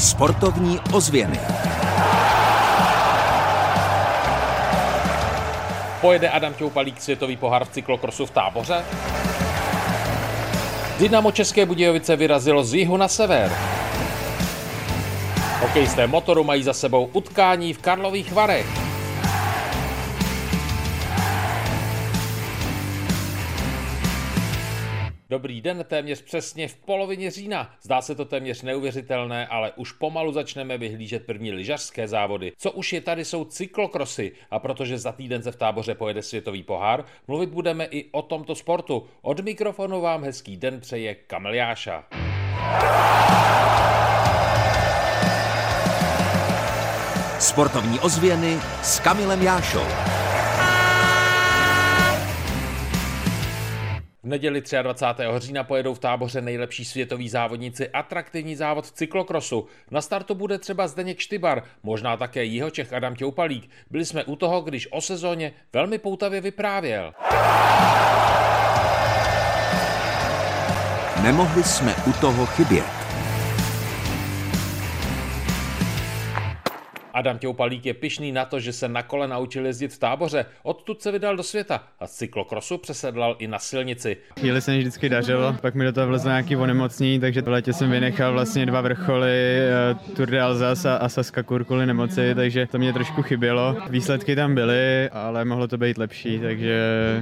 Sportovní ozvěny. Pojede Adam Těupalík světový pohár v cyklokrosu v táboře? Dynamo České Budějovice vyrazilo z jihu na sever. Hokejisté motoru mají za sebou utkání v Karlových Varech. Dobrý den, téměř přesně v polovině října. Zdá se to téměř neuvěřitelné, ale už pomalu začneme vyhlížet první lyžařské závody. Co už je tady, jsou cyklokrosy a protože za týden se v táboře pojede světový pohár, mluvit budeme i o tomto sportu. Od mikrofonu vám hezký den přeje Kamil Jáša. Sportovní ozvěny s Kamilem Jášou. Neděli 23. října pojedou v táboře nejlepší světoví závodníci atraktivní závod cyklokrosu. Na startu bude třeba Zdeněk Štybar, možná také Jihočech Adam Těupalík. Byli jsme u toho, když o sezóně velmi poutavě vyprávěl. Nemohli jsme u toho chybět. Adam Těupalík je pišný na to, že se na kole naučil jezdit v táboře, odtud se vydal do světa a z cyklokrosu přesedlal i na silnici. Chvíli se mi vždycky dařilo, pak mi do toho vlezlo nějaký onemocnění, takže v letě jsem vynechal vlastně dva vrcholy, eh, Tour de Alsace a Saska kvůli nemoci, takže to mě trošku chybělo. Výsledky tam byly, ale mohlo to být lepší, takže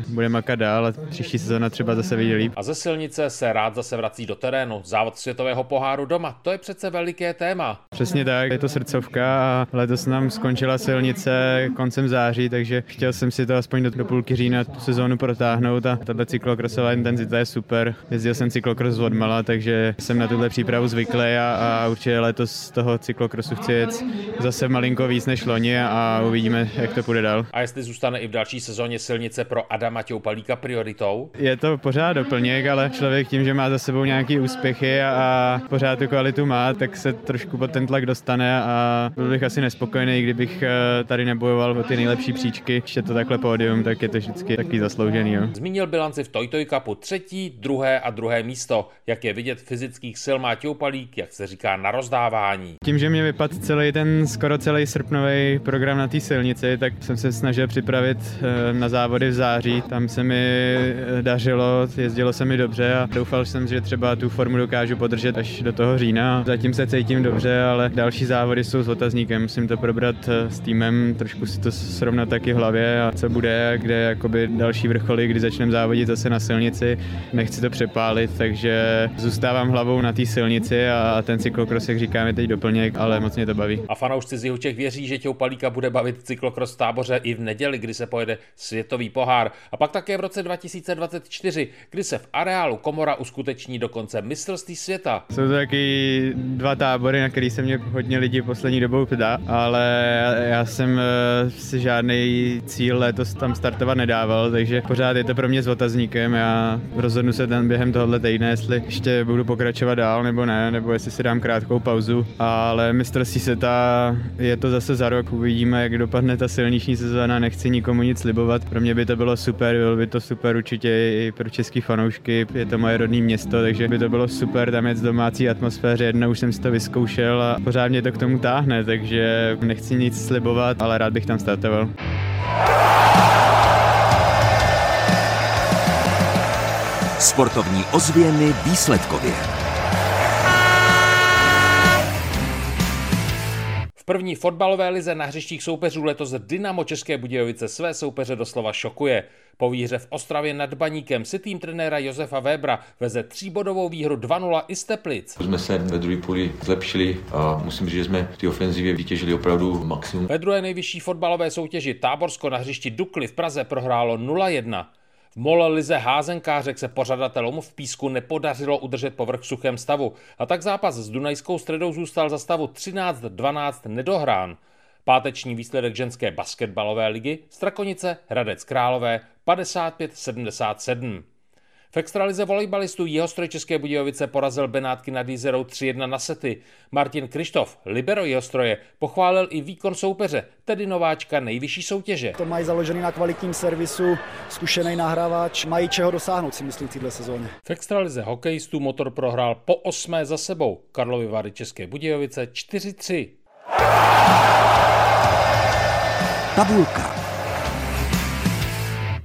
budeme makat dál a příští sezóna třeba zase vyjde líp. A ze silnice se rád zase vrací do terénu. Závod světového poháru doma, to je přece veliké téma. Přesně tak, je to srdcovka a Letos nám skončila silnice koncem září, takže chtěl jsem si to aspoň do, do půlky října tu sezónu protáhnout a tato cyklokrosová intenzita je super. Jezdil jsem cyklokros od mala, takže jsem na tuhle přípravu zvyklý a, a určitě letos z toho cyklokrosu chci jet zase malinko víc než loni a uvidíme, jak to půjde dál. A jestli zůstane i v další sezóně silnice pro Adama Těupalíka prioritou? Je to pořád doplněk, ale člověk tím, že má za sebou nějaké úspěchy a, a pořád tu kvalitu má, tak se trošku pod ten tlak dostane a byl bych asi nespokojený, kdybych eh, tady nebojoval o ty nejlepší příčky. Ještě to takhle pódium, tak je to vždycky taky zasloužený. Jo. Zmínil bilanci v Toy Toy Cupu třetí, druhé a druhé místo. Jak je vidět, fyzických sil má Těupalík, jak se říká, na rozdávání. Tím, že mě vypadl celý ten skoro celý srpnový program na té silnici, tak jsem se snažil připravit eh, na závody v září. Tam se mi eh, dařilo, jezdilo se mi dobře a doufal jsem, že třeba tu formu dokážu podržet až do toho října. Zatím se cítím dobře, ale další závody jsou s otazníkem. Musím to probrat eh, s týmem, trošku si to srovnat taky v hlavě a co bude, kde jakoby další vrcholy, kdy začneme závodit zase na silnici. Nechci to přepálit, takže zůstávám hlavou na té silnici a ten cyklokros, jak říkám, je teď doplněk, ale moc mě to baví. A fanoušci z Jihočech věří, že Těupalíka bude bavit cyklokros v táboře i v neděli, kdy se pojede světový pohár. A pak také v roce 2024, kdy se v areálu Komora uskuteční dokonce mistrovství světa. Jsou to taky dva tábory, na který se mě hodně lidí poslední dobou ptá, ale já jsem eh, si žádný cíl letos tam startovat nedával, takže pořád je to pro mě s otazníkem. Já rozhodnu se ten během tohohle týdne, jestli ještě budu pokračovat dál nebo ne, nebo jestli si dám krátkou pauzu. Ale mistrovství světa je to zase za rok, uvidíme, jak dopadne ta silniční sezóna, nechci nikomu nic slibovat. Pro mě by to bylo super, bylo by to super určitě i pro český fanoušky, je to moje rodné město, takže by to bylo super tam jet z domácí atmosféře. Jednou už jsem si to vyzkoušel a pořád mě to k tomu táhne, takže nechci nic slibovat, ale rád bych tam startoval. Sportovní ozvěny výsledkově. V první fotbalové lize na hřištích soupeřů letos Dynamo České Budějovice své soupeře doslova šokuje. Po výhře v Ostravě nad Baníkem si tým trenéra Josefa Webra veze tříbodovou výhru 2-0 i z Teplic. Jsme se ve druhé půli zlepšili a musím říct, že jsme v té ofenzivě vytěžili opravdu maximum. Ve druhé nejvyšší fotbalové soutěži Táborsko na hřišti Dukly v Praze prohrálo 0-1. V mole lize házenkářek se pořadatelům v písku nepodařilo udržet povrch v suchém stavu a tak zápas s Dunajskou středou zůstal za stavu 13-12 nedohrán. Páteční výsledek ženské basketbalové ligy Strakonice Hradec Králové 55-77. V extralize volejbalistů Jihostroj České Budějovice porazil Benátky nad Jízerou 3-1 na sety. Martin Krištof, libero Jihostroje, pochválil i výkon soupeře, tedy nováčka nejvyšší soutěže. To mají založený na kvalitním servisu, zkušený nahrávač, mají čeho dosáhnout si myslím této sezóně. V extralize hokejistů motor prohrál po osmé za sebou. Karlovy Vary České Budějovice 4-3. Tabulka.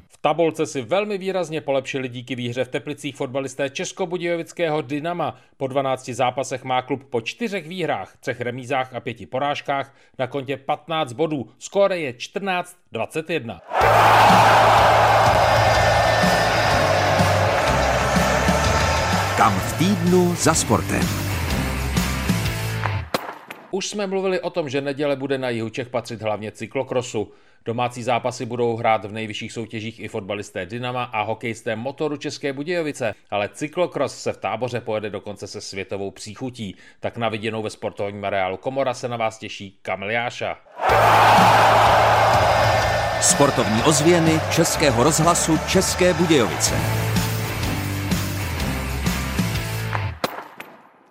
V tabulce si velmi výrazně polepšili díky výhře v Teplicích fotbalisté Českobudějovického Dynama. Po 12 zápasech má klub po čtyřech výhrách, třech remízách a pěti porážkách na kontě 15 bodů. Skóre je 14-21. Kam v týdnu za sportem. Už jsme mluvili o tom, že neděle bude na jihu Čech patřit hlavně cyklokrosu. Domácí zápasy budou hrát v nejvyšších soutěžích i fotbalisté Dynama a hokejisté Motoru České Budějovice, ale cyklokros se v táboře pojede dokonce se světovou příchutí. Tak na viděnou ve sportovním areálu Komora se na vás těší Kamiliáša. Sportovní ozvěny Českého rozhlasu České Budějovice.